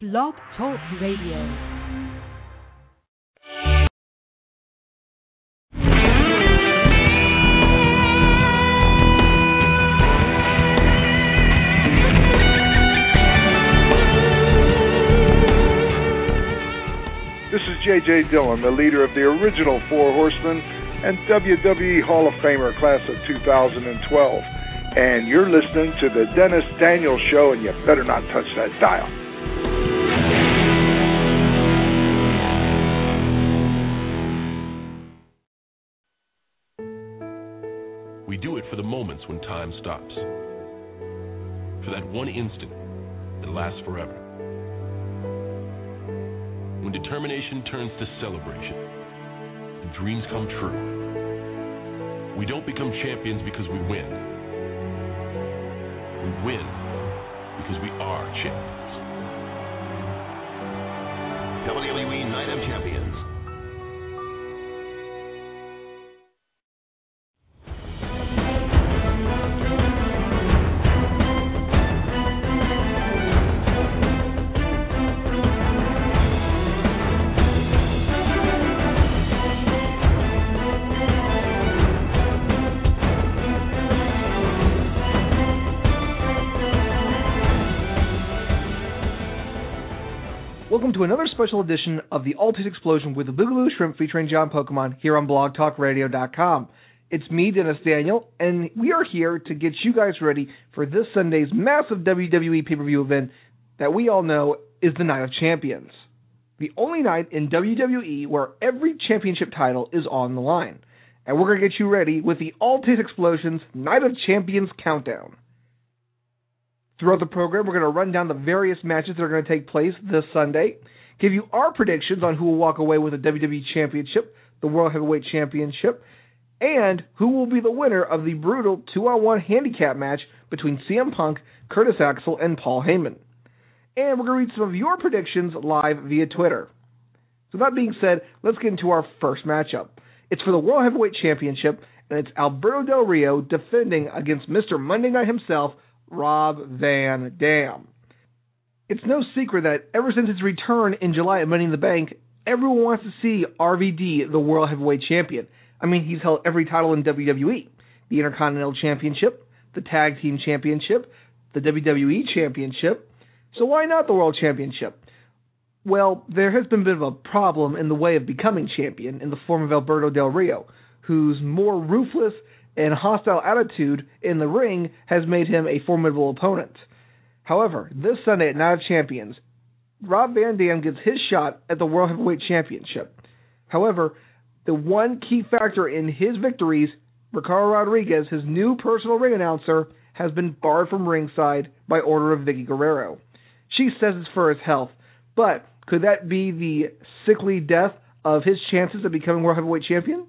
Blog Talk Radio. This is J.J. Dillon, the leader of the original Four Horsemen and WWE Hall of Famer class of 2012. And you're listening to the Dennis Daniels Show, and you better not touch that dial. Do it for the moments when time stops. For that one instant that lasts forever. When determination turns to celebration and dreams come true. We don't become champions because we win. We win because we are champions. WWE Night of special edition of the All Taste Explosion with the Boogaloo Shrimp featuring John Pokemon here on blogtalkradio.com. It's me, Dennis Daniel, and we are here to get you guys ready for this Sunday's massive WWE pay per view event that we all know is the Night of Champions. The only night in WWE where every championship title is on the line. And we're going to get you ready with the All Taste Explosions Night of Champions Countdown. Throughout the program, we're going to run down the various matches that are going to take place this Sunday, give you our predictions on who will walk away with the WWE Championship, the World Heavyweight Championship, and who will be the winner of the brutal two on one handicap match between CM Punk, Curtis Axel, and Paul Heyman. And we're going to read some of your predictions live via Twitter. So, that being said, let's get into our first matchup. It's for the World Heavyweight Championship, and it's Alberto Del Rio defending against Mr. Monday Night himself, Rob Van Dam. It's no secret that ever since his return in July at Money in the Bank, everyone wants to see RVD the World Heavyweight Champion. I mean, he's held every title in WWE the Intercontinental Championship, the Tag Team Championship, the WWE Championship. So why not the World Championship? Well, there has been a bit of a problem in the way of becoming champion in the form of Alberto Del Rio, whose more ruthless and hostile attitude in the ring has made him a formidable opponent. However, this Sunday at Night of Champions, Rob Van Dam gets his shot at the World Heavyweight Championship. However, the one key factor in his victories, Ricardo Rodriguez, his new personal ring announcer, has been barred from ringside by order of Vickie Guerrero. She says it's for his health, but could that be the sickly death of his chances of becoming World Heavyweight Champion?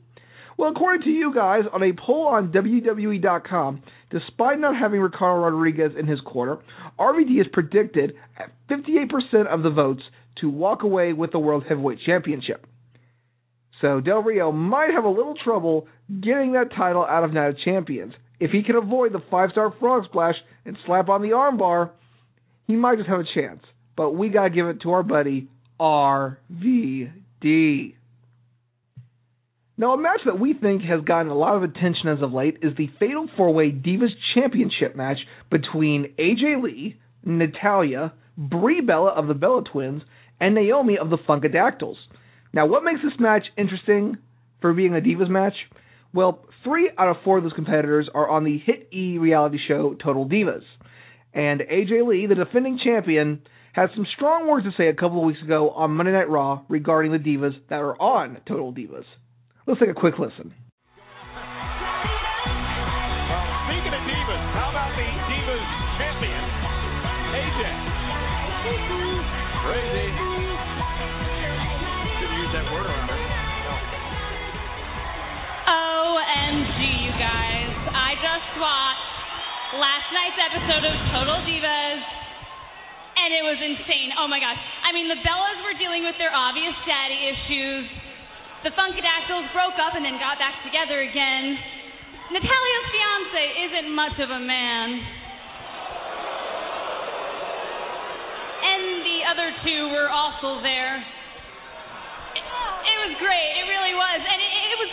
Well, according to you guys, on a poll on WWE.com, despite not having Ricardo Rodriguez in his corner, RVD is predicted at 58% of the votes to walk away with the World Heavyweight Championship. So Del Rio might have a little trouble getting that title out of Night of Champions. If he can avoid the five star frog splash and slap on the armbar, he might just have a chance. But we gotta give it to our buddy RVD. Now, a match that we think has gotten a lot of attention as of late is the Fatal Four Way Divas Championship match between AJ Lee, Natalya, Brie Bella of the Bella Twins, and Naomi of the Funkadactyls. Now, what makes this match interesting for being a Divas match? Well, three out of four of those competitors are on the hit E reality show Total Divas. And AJ Lee, the defending champion, had some strong words to say a couple of weeks ago on Monday Night Raw regarding the Divas that are on Total Divas. Let's take a quick listen. Speaking of divas, how about the divas champion, AJ? Crazy. Didn't use that word on there. OMG, you guys. I just watched last night's episode of Total Divas, and it was insane. Oh my gosh. I mean, the Bellas were dealing with their obvious daddy issues. The Funkadactyls broke up and then got back together again. Natalya's fiance isn't much of a man. And the other two muscles there. It, it was great. It really was, and it, it was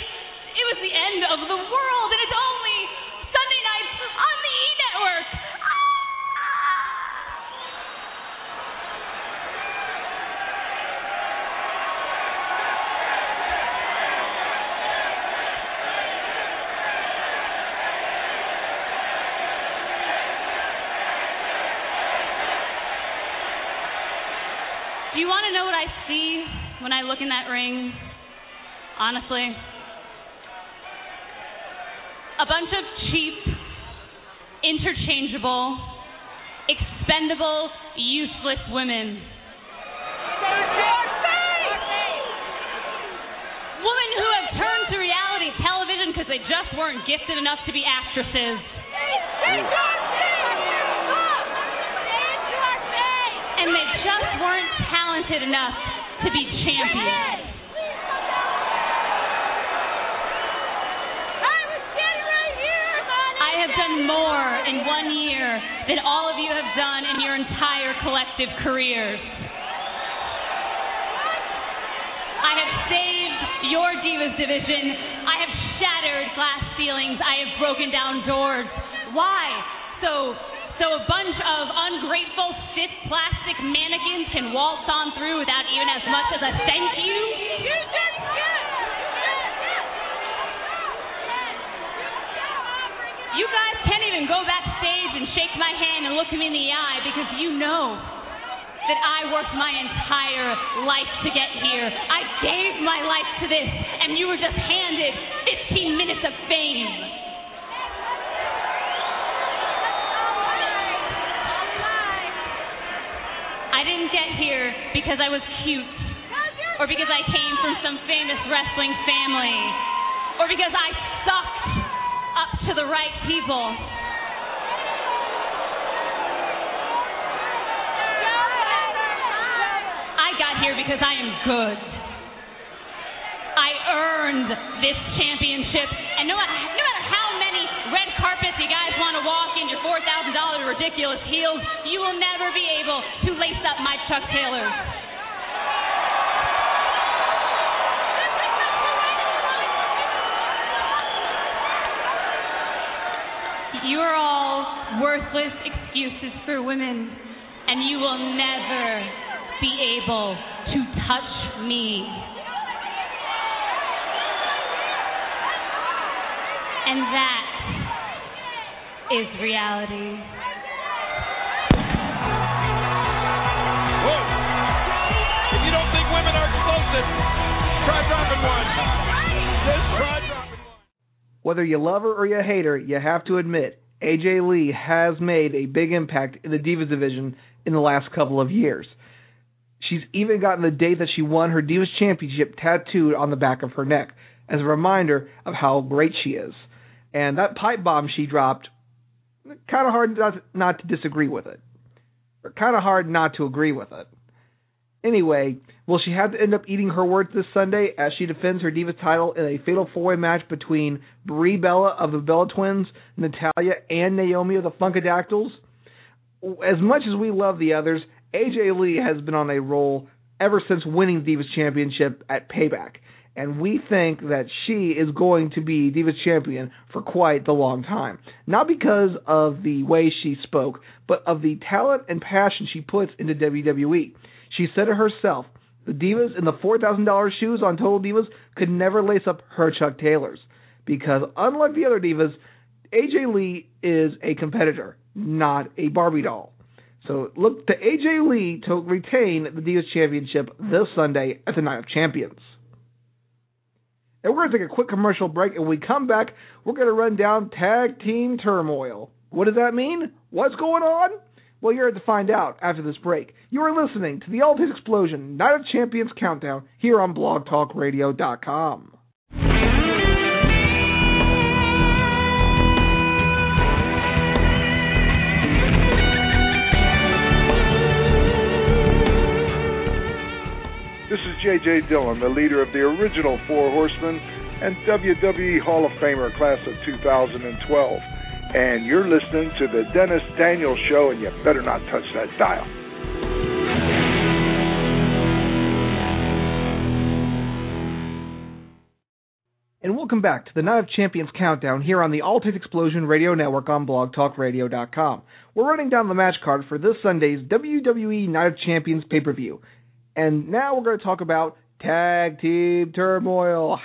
it was the end of the world, and it's only Sunday nights on the E Network. Look in that ring? Honestly, a bunch of cheap, interchangeable, expendable, useless women. Women who have turned to reality television because they just weren't gifted enough to be actresses. And they just weren't talented enough to be champions. I have done more in one year than all of you have done in your entire collective careers. I have saved your Divas division. I have shattered glass ceilings. I have broken down doors. Why? So so a bunch of ungrateful, stiff plastic mannequins can waltz on through without even as much as a thank you? You guys can't even go backstage and shake my hand and look me in the eye because you know that I worked my entire life to get here. I gave my life to this, and you were just handed 15 minutes of fame. Because I was cute, or because I came from some famous wrestling family, or because I sucked up to the right people. I got here because I am good. I earned this championship, and no matter, no matter how many red carpets you guys want to walk in your $4,000 ridiculous heels, you will never be able to lace up my Chuck Taylors. You are all worthless excuses for women, and you will never be able to touch me. And that is reality. Whoa. If you don't think women are explosive, try dropping one. Just try dropping one. Whether you love her or you hate her, you have to admit AJ Lee has made a big impact in the Divas division in the last couple of years. She's even gotten the date that she won her Divas Championship tattooed on the back of her neck as a reminder of how great she is. And that pipe bomb she dropped, kind of hard not, to disagree with it. Or kind of hard not to agree with it. Anyway, will she have to end up eating her words this Sunday as she defends her Divas title in a fatal four-way match between Brie Bella of the Bella Twins, Natalya, and Naomi of the Funkadactyls? As much as we love the others, AJ Lee has been on a roll ever since winning Divas Championship at Payback, and we think that she is going to be Divas Champion for quite the long time. Not because of the way she spoke, but of the talent and passion she puts into WWE. She said it herself. The Divas in the $4,000 shoes on Total Divas could never lace up her Chuck Taylors. Because unlike the other Divas, AJ Lee is a competitor, not a Barbie doll. So look to AJ Lee to retain the Divas Championship this Sunday at the Night of Champions. And we're going to take a quick commercial break, and when we come back, we're going to run down tag team turmoil. What does that mean? What's going on? Well, you're to find out after this break. You are listening to the All Ultimate Explosion Night of Champions Countdown here on BlogTalkRadio.com. J.J. Dillon, the leader of the original Four Horsemen and WWE Hall of Famer class of 2012. And you're listening to the Dennis Daniels Show, and you better not touch that dial. And welcome back to the Night of Champions Countdown here on the All Taste Explosion Radio Network on blogtalkradio.com. We're running down the match card for this Sunday's WWE Night of Champions pay per view, and now we're going to talk about Tag Team Turmoil.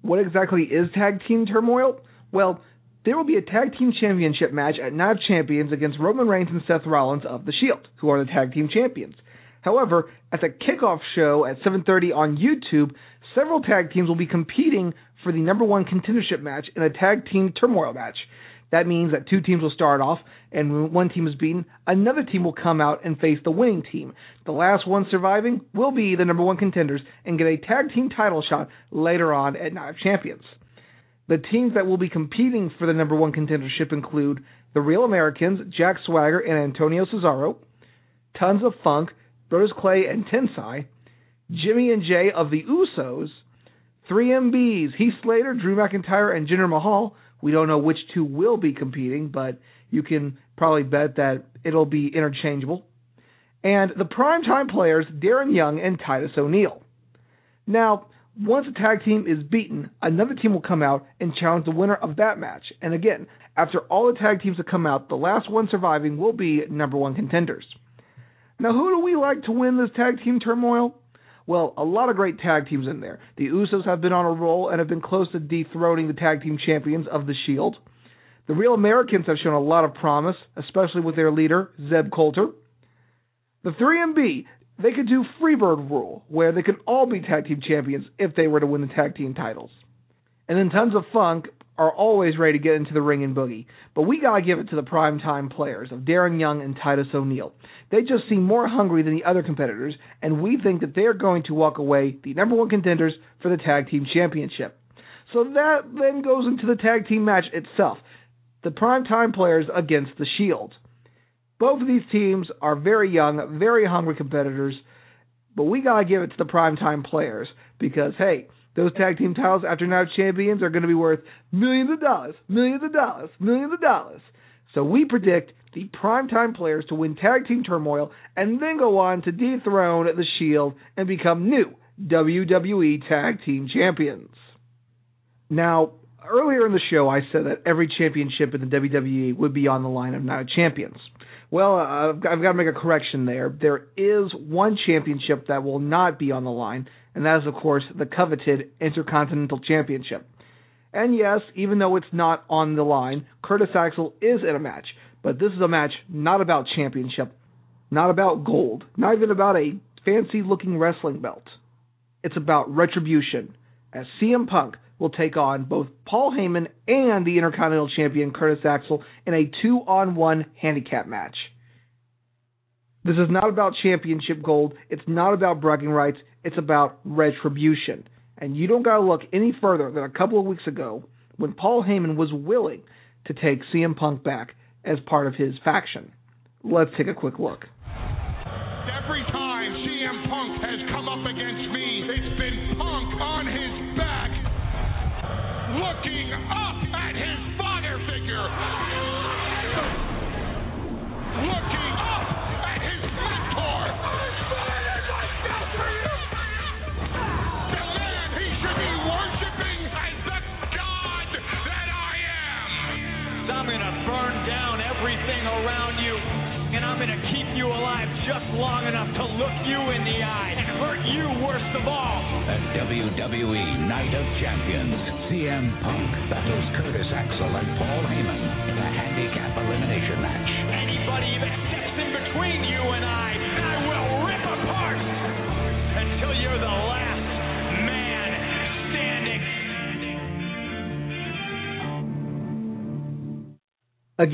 what exactly is Tag Team Turmoil? Well, there will be a Tag Team Championship match at Night of Champions against Roman Reigns and Seth Rollins of The Shield, who are the Tag Team Champions. However, at the kickoff show at 7:30 on YouTube, several tag teams will be competing for the number one contendership match in a tag team turmoil match. That means that two teams will start off, and when one team is beaten, another team will come out and face the winning team. The last one surviving will be the number one contenders and get a tag team title shot later on at Night of Champions. The teams that will be competing for the number one contendership include the Real Americans, Jack Swagger and Antonio Cesaro, Tons of Funk, Brodus Clay and Tensai, Jimmy and Jey of the Usos, 3MBs, Heath Slater, Drew McIntyre, and Jinder Mahal. We don't know which two will be competing, but you can probably bet that it'll be interchangeable. And the primetime players, Darren Young and Titus O'Neil. Now, once a tag team is beaten, another team will come out and challenge the winner of that match. And again, after all the tag teams have come out, the last one surviving will be number one contenders. Now, who do we like to win this tag team turmoil? Well, a lot of great tag teams in there. The Usos have been on a roll and have been close to dethroning the tag team champions of the Shield. The Real Americans have shown a lot of promise, especially with their leader, Zeb Colter. The 3MB, they could do Freebird rule, where they could all be tag team champions if they were to win the tag team titles. And then Tons of Funk are always ready to get into the ring and boogie. But we gotta give it to the primetime players of Darren Young and Titus O'Neil. They just seem more hungry than the other competitors, and we think that they're going to walk away the number one contenders for the tag team championship. So that then goes into the tag team match itself. The primetime players against the Shield. Both of these teams are very young, very hungry competitors, but we gotta give it to the primetime players because hey, those tag team titles after now champions are going to be worth millions of dollars, millions of dollars, millions of dollars. So we predict the primetime players to win tag team turmoil and then go on to dethrone the Shield and become new WWE tag team champions. Now, earlier in the show, I said that every championship in the WWE would be on the line of Night Champions. Well, uh, got, I've got to make a correction there. There is one championship that will not be on the line, and that is, of course, the coveted Intercontinental Championship. And yes, even though it's not on the line, Curtis Axel is in a match, but this is a match not about championship, not about gold, not even about a fancy looking wrestling belt. It's about retribution, as CM Punk will take on both Paul Heyman and the Intercontinental Champion Curtis Axel in a two on one handicap match. This is not about championship gold. It's not about bragging rights. It's about retribution. And you don't got to look any further than a couple of weeks ago when Paul Heyman was willing to take CM Punk back as part of his faction. Let's take a quick look. Every time CM Punk has come up against me, it's been Punk on his back, looking up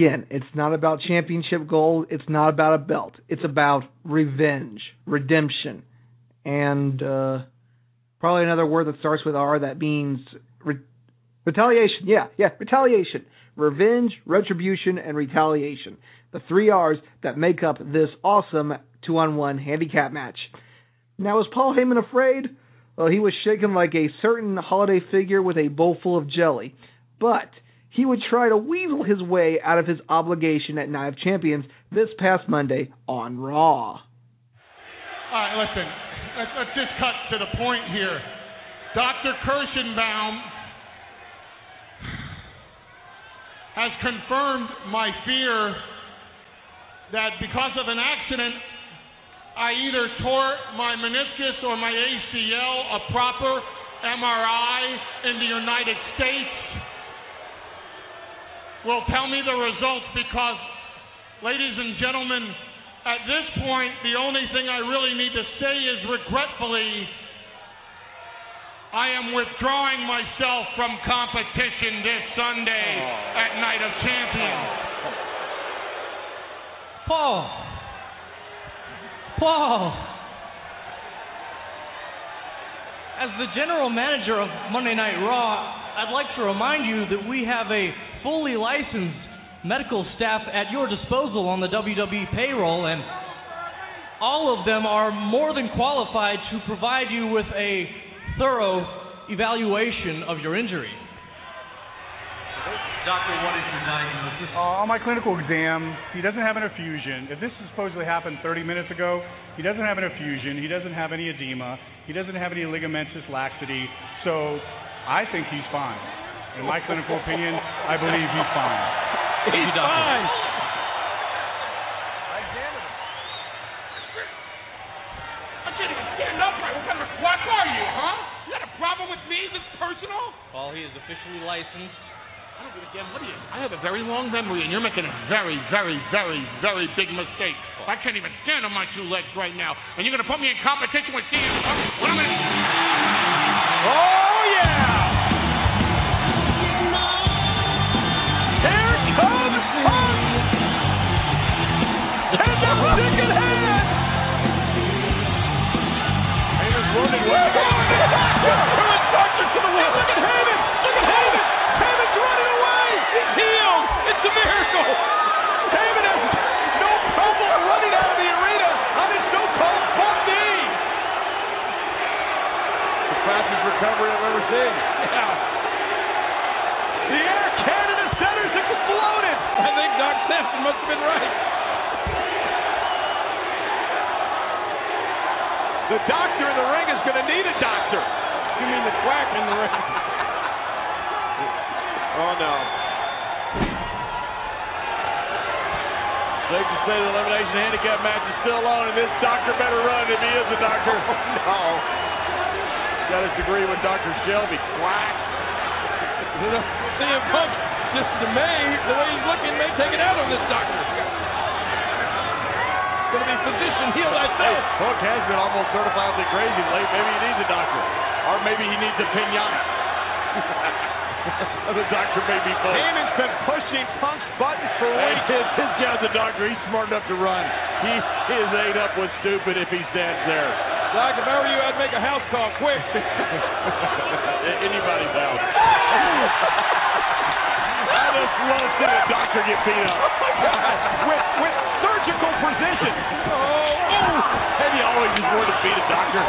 Again, it's not about championship gold. It's not about a belt. It's about revenge, redemption, and uh, probably another word that starts with R that means re- retaliation. Yeah, yeah, retaliation. Revenge, retribution, and retaliation. The three R's that make up this awesome two on one handicap match. Now, is Paul Heyman afraid? Well, he was shaken like a certain holiday figure with a bowl full of jelly. But he would try to weasel his way out of his obligation at Night of Champions this past Monday on Raw. All right, listen. Let's, let's just cut to the point here. Dr. Kirschenbaum has confirmed my fear that because of an accident, I either tore my meniscus or my ACL, a proper MRI in the United States will tell me the results because, ladies and gentlemen, at this point, the only thing I really need to say is regretfully, I am withdrawing myself from competition this Sunday oh. at Night of Champions. Paul. Paul. As the general manager of Monday Night Raw, I'd like to remind you that we have a fully licensed medical staff at your disposal on the WWE payroll, and all of them are more than qualified to provide you with a thorough evaluation of your injury. Doctor, what is your diagnosis? Uh, on my clinical exam, he doesn't have an effusion. If this supposedly happened 30 minutes ago, he doesn't have an effusion. He doesn't have any edema. He doesn't have any ligamentous laxity. So I think he's fine. In my clinical opinion, I believe he's fine. He's fine. I can't even stand upright. What kind of a quack are you, huh? You got a problem with me? This personal? Paul, he is officially licensed. I don't give a damn. What are you? I have a very long memory, and you're making a very, very, very, very big mistake. I can't even stand on my two legs right now, and you're gonna put me in competition with CM Punk? What am I? Oh, must have been right. The doctor in the ring is going to need a doctor. You mean the quack in the ring? Oh no. Safe to say the elimination handicap match is still on, and this doctor better run if he is a doctor. Oh, no. Got his degree with Dr. Shelby. Quack. CM Punk just may, the way he's looking, may take it out on this doctor. Going to be physician healed, I Hey. Punk has been almost certifiably crazy late. Maybe he needs a doctor. Or maybe he needs a pinata. the doctor may be both. Heyman's been pushing Punk's buttons for Hey, weeks. this, this guy's a doctor. He's smart enough to run. He is ate up with stupid if he stands there. Doc, if I were you, I'd make a house call quick. Anybody's house. Just love seeing a doctor get beat up. with, with surgical precision. Oh, oh. Have you always just wanted to beat a doctor?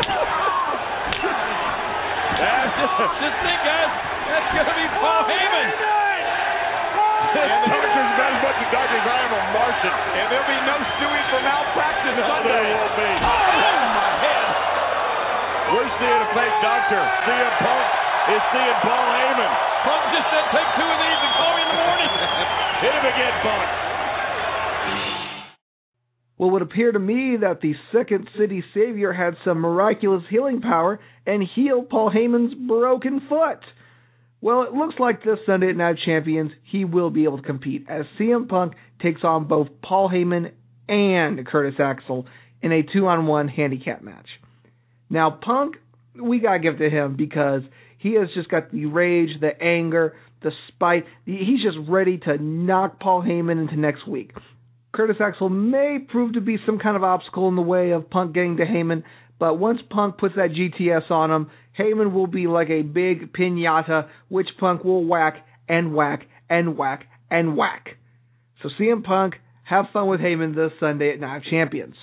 That's just, just think, guys, that's going to be Paul Heyman. And the doctor's about as much a doctor as I am a Martian. And there'll be no suing for malpractice No, Sunday. there won't be. Oh, my head. We're seeing a fake doctor. CM Punk is seeing Paul Heyman. Punk just said take two of these and call me in the morning. Hit him again, Punk. Well, it would appear to me that the Second City Savior had some miraculous healing power and healed Paul Heyman's broken foot. Well, it looks like this Sunday Night Champions, he will be able to compete as CM Punk takes on both Paul Heyman and Curtis Axel in a two on one handicap match. Now, Punk, we gotta give it to him because he has just got the rage, the anger, the spite. He's just ready to knock Paul Heyman into next week. Curtis Axel may prove to be some kind of obstacle in the way of Punk getting to Heyman, but once Punk puts that GTS on him, Heyman will be like a big pinata, which Punk will whack and whack and whack and whack. So CM Punk, have fun with Heyman this Sunday at Night of Champions.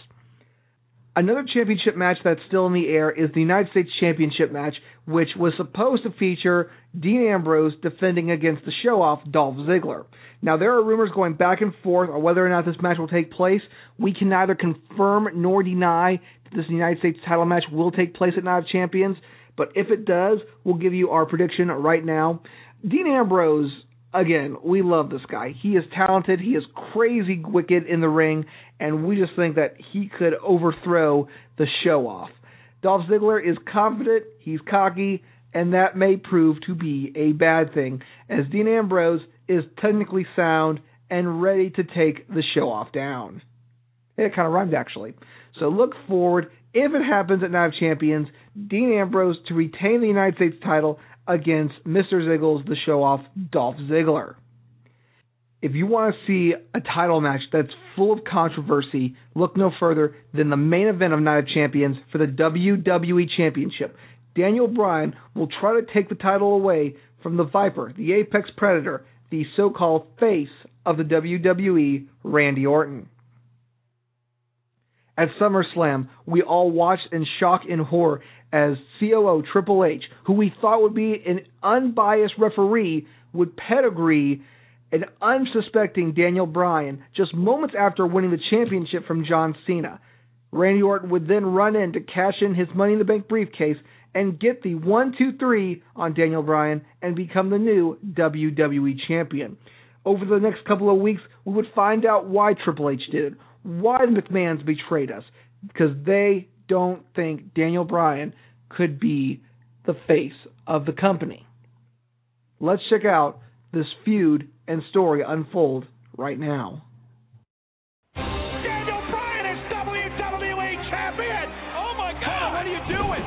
Another championship match that's still in the air is the United States Championship match, which was supposed to feature Dean Ambrose defending against the show off Dolph Ziggler. Now, there are rumors going back and forth on whether or not this match will take place. We can neither confirm nor deny that this United States title match will take place at Night of Champions, but if it does, we'll give you our prediction right now. Dean Ambrose, again, we love this guy. He is talented, he is crazy wicked in the ring, and we just think that he could overthrow the show off. Dolph Ziggler is confident, he's cocky, and that may prove to be a bad thing, as Dean Ambrose is technically sound and ready to take the show off down. It kind of rhymed actually. So look forward, if it happens at Night Champions, Dean Ambrose to retain the United States title against Mr. Ziggles, the show off Dolph Ziggler. If you want to see a title match that's full of controversy, look no further than the main event of Night of Champions for the WWE Championship. Daniel Bryan will try to take the title away from the Viper, the Apex Predator, the so called face of the WWE, Randy Orton. At SummerSlam, we all watched in shock and horror as COO Triple H, who we thought would be an unbiased referee, would pedigree an unsuspecting Daniel Bryan just moments after winning the championship from John Cena. Randy Orton would then run in to cash in his Money in the Bank briefcase and get the 1 2 3 on Daniel Bryan and become the new WWE champion. Over the next couple of weeks, we would find out why Triple H did it, why the McMahons betrayed us, because they don't think Daniel Bryan could be the face of the company. Let's check out this feud and story unfold right now. Daniel Bryan is WWE champion. Oh my God, what are you doing?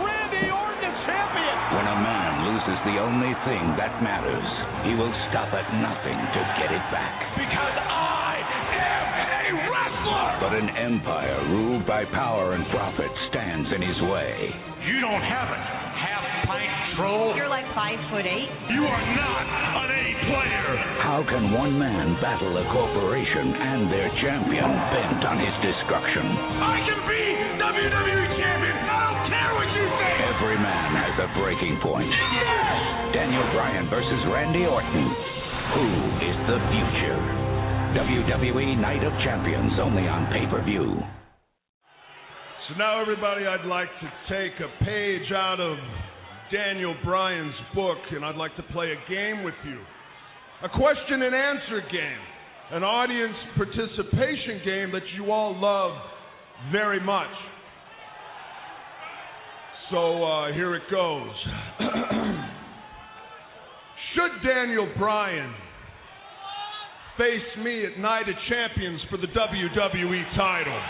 Randy Orton is champion. When a man loses the only thing that matters, he will stop at nothing to get it back. Because I am a wrestler. But an empire ruled by power and profit stands in his way. You don't have it. Half pint troll. You're like five foot eight. You are not an A player. How can one man battle a corporation and their champion bent on his destruction? I can be WWE champion. I don't care what you say. Every man has a breaking point. Yes! Daniel Bryan versus Randy Orton. Who is the future? WWE Night of Champions only on pay per view. So now, everybody, I'd like to take a page out of Daniel Bryan's book, and I'd like to play a game with you. A question and answer game. An audience participation game that you all love very much. So uh, here it goes. Should Daniel Bryan face me at Night of Champions for the WWE title?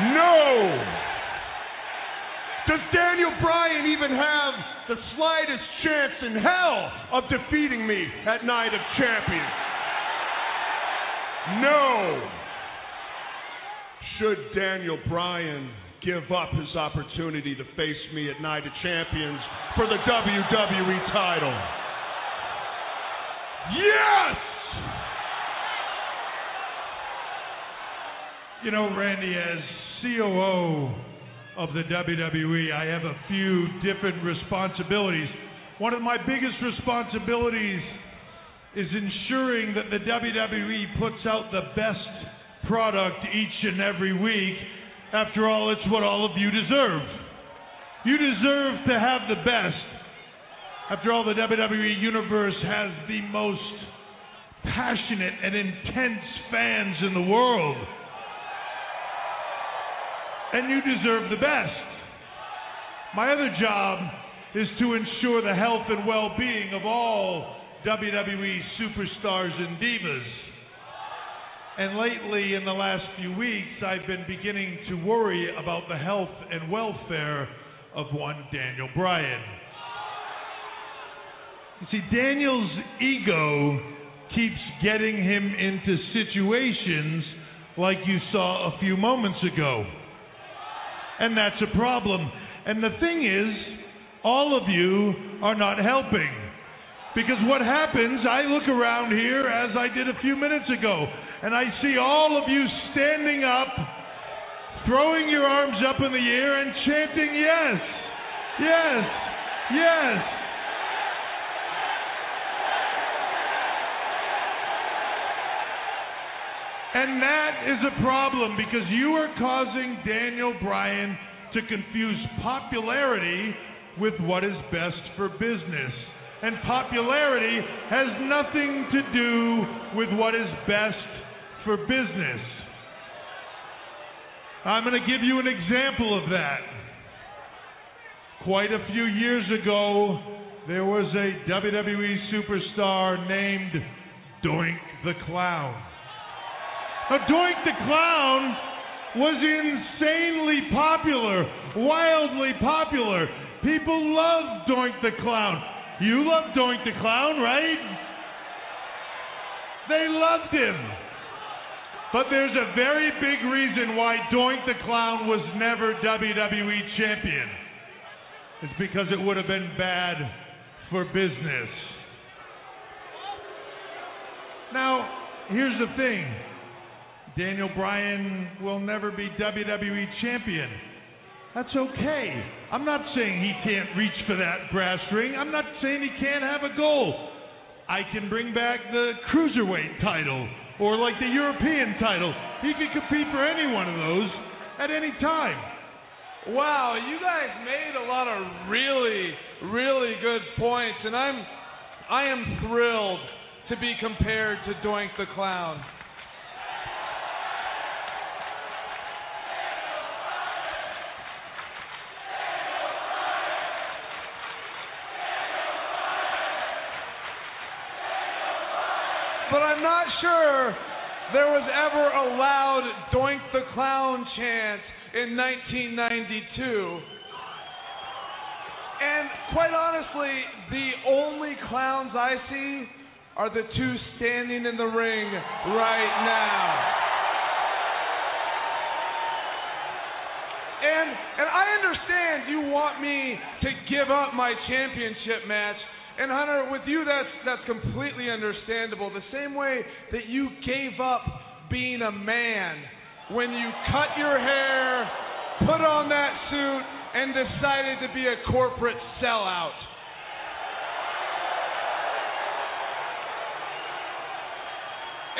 No! Does Daniel Bryan even have the slightest chance in hell of defeating me at Night of Champions? No! Should Daniel Bryan give up his opportunity to face me at Night of Champions for the WWE title? Yes! You know, Randy, as COO of the WWE, I have a few different responsibilities. One of my biggest responsibilities is ensuring that the WWE puts out the best product each and every week. After all, it's what all of you deserve. You deserve to have the best. After all, the WWE Universe has the most passionate and intense fans in the world and you deserve the best. My other job is to ensure the health and well being of all WWE superstars and divas. And lately, in the last few weeks, I've been beginning to worry about the health and welfare of one Daniel Bryan. You see, Daniel's ego keeps getting him into situations like you saw a few moments ago and that's a problem. And the thing is, all of you are not helping. Because what happens, I look around here as I did a few minutes ago, and I see all of you standing up, throwing your arms up in the air, and chanting, Yes, yes, yes. And that is a problem because you are causing Daniel Bryan to confuse popularity with what is best for business. And popularity has nothing to do with what is best for business. I'm going to give you an example of that. Quite a few years ago, there was a WWE superstar named Doink the Clown. Doink the Clown was insanely popular, wildly popular. People loved Doink the Clown. You love Doink the Clown, right? They loved him. But there's a very big reason why Doink the Clown was never WWE champion. It's because it would have been bad for business. Now, here's the thing Daniel Bryan will never be WWE champion. That's okay. I'm not saying he can't reach for that brass ring. I'm not saying he can't have a goal. I can bring back the cruiserweight title or like the European title. He can compete for any one of those at any time. Wow, you guys made a lot of really, really good points, and I'm, I am thrilled to be compared to Doink the Clown. But I'm not sure there was ever a loud Doink the Clown chant in 1992. And quite honestly, the only clowns I see are the two standing in the ring right now. And and I understand you want me to give up my championship match. And Hunter, with you that's that's completely understandable. The same way that you gave up being a man when you cut your hair, put on that suit, and decided to be a corporate sellout.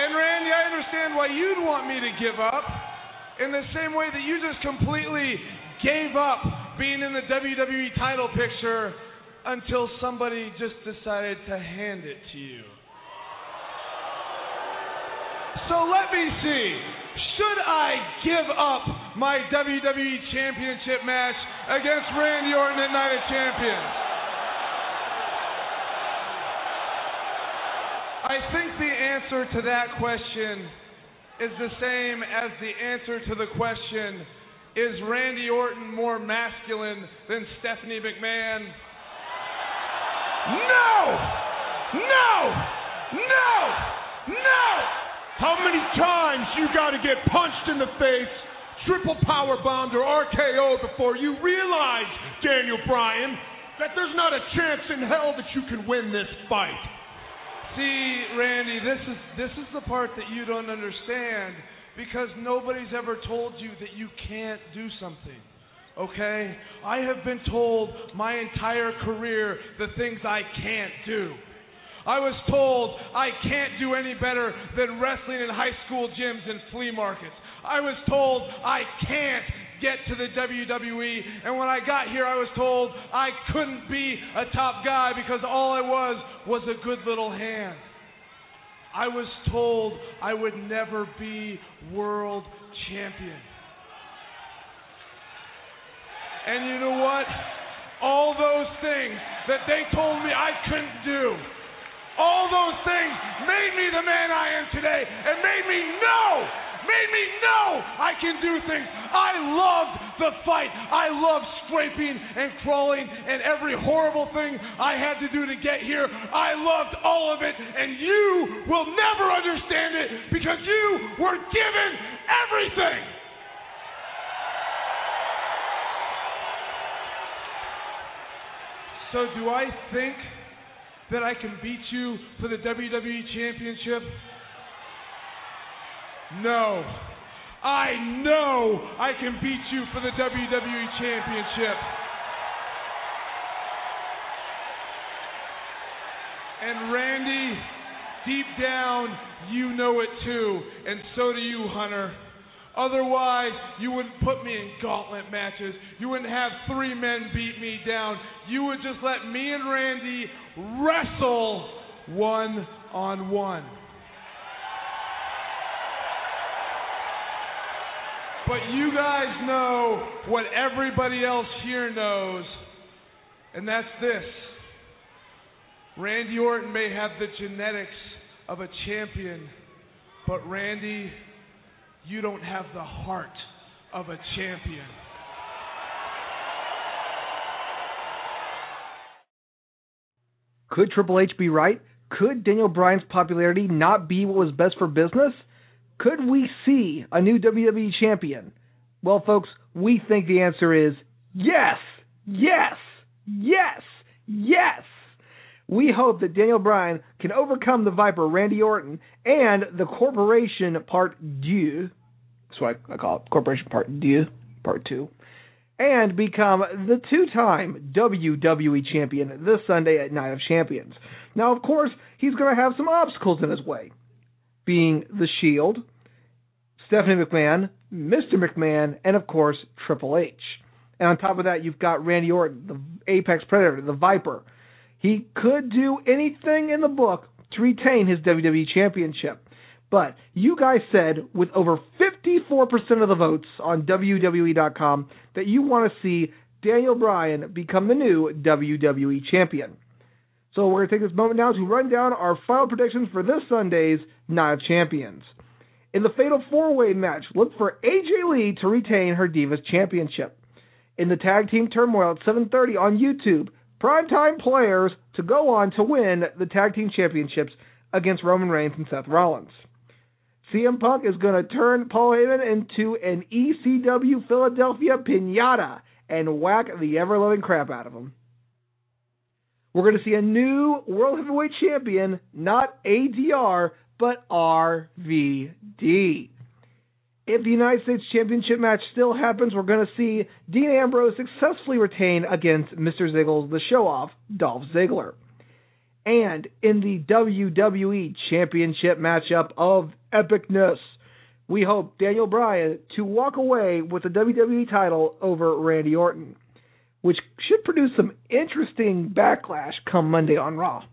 And Randy, I understand why you'd want me to give up in the same way that you just completely gave up being in the WWE title picture until somebody just decided to hand it to you. So let me see. Should I give up my WWE Championship match against Randy Orton at Night of Champions? I think the answer to that question is the same as the answer to the question is Randy Orton more masculine than Stephanie McMahon? No! No! No! No! How many times you got to get punched in the face, triple power bombed or RKO before you realize, Daniel Bryan, that there's not a chance in hell that you can win this fight? See, Randy, this is this is the part that you don't understand because nobody's ever told you that you can't do something. Okay? I have been told my entire career the things I can't do. I was told I can't do any better than wrestling in high school gyms and flea markets. I was told I can't get to the WWE, and when I got here, I was told I couldn't be a top guy because all I was was a good little hand. I was told I would never be world champion. And you know what? All those things that they told me I couldn't do, all those things made me the man I am today and made me know, made me know I can do things. I loved the fight. I loved scraping and crawling and every horrible thing I had to do to get here. I loved all of it, and you will never understand it because you were given everything. So, do I think that I can beat you for the WWE Championship? No. I know I can beat you for the WWE Championship. And Randy, deep down, you know it too, and so do you, Hunter. Otherwise, you wouldn't put me in gauntlet matches. You wouldn't have three men beat me down. You would just let me and Randy wrestle one on one. But you guys know what everybody else here knows, and that's this. Randy Orton may have the genetics of a champion, but Randy, you don't have the heart of a champion. Could Triple H be right? Could Daniel Bryan's popularity not be what was best for business? Could we see a new WWE champion? Well, folks, we think the answer is yes, yes, yes, yes. We hope that Daniel Bryan can overcome the Viper, Randy Orton, and the Corporation Part Deux. That's what I call it, Corporation Part Deux, Part 2. And become the two time WWE champion this Sunday at Night of Champions. Now, of course, he's going to have some obstacles in his way, being The Shield, Stephanie McMahon, Mr. McMahon, and of course, Triple H. And on top of that, you've got Randy Orton, the Apex Predator, the Viper. He could do anything in the book to retain his WWE Championship. But you guys said with over 54% of the votes on WWE.com that you want to see Daniel Bryan become the new WWE Champion. So we're going to take this moment now to run down our final predictions for this Sunday's Night of Champions. In the Fatal 4-Way match, look for AJ Lee to retain her Divas Championship. In the Tag Team Turmoil at 7.30 on YouTube, primetime players to go on to win the Tag Team Championships against Roman Reigns and Seth Rollins. CM Punk is going to turn Paul Heyman into an ECW Philadelphia pinata and whack the ever loving crap out of him. We're going to see a new World Heavyweight Champion, not ADR, but RVD. If the United States Championship match still happens, we're going to see Dean Ambrose successfully retain against Mr. Ziggles, the show off, Dolph Ziggler. And in the WWE Championship matchup of epicness, we hope Daniel Bryan to walk away with the WWE title over Randy Orton, which should produce some interesting backlash come Monday on Raw.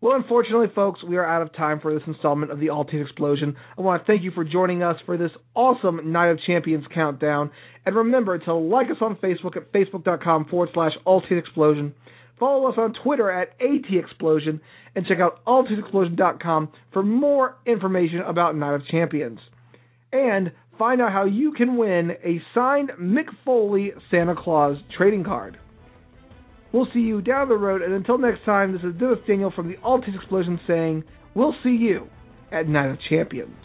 Well, unfortunately, folks, we are out of time for this installment of the Team Explosion. I want to thank you for joining us for this awesome Night of Champions countdown. And remember to like us on Facebook at facebook.com forward slash Team Explosion. Follow us on Twitter at ATExplosion and check out allteamexplosion.com for more information about Night of Champions. And find out how you can win a signed Mick Foley Santa Claus trading card. We'll see you down the road, and until next time, this is Dennis Daniel from the All Explosion saying, we'll see you at Night of Champions.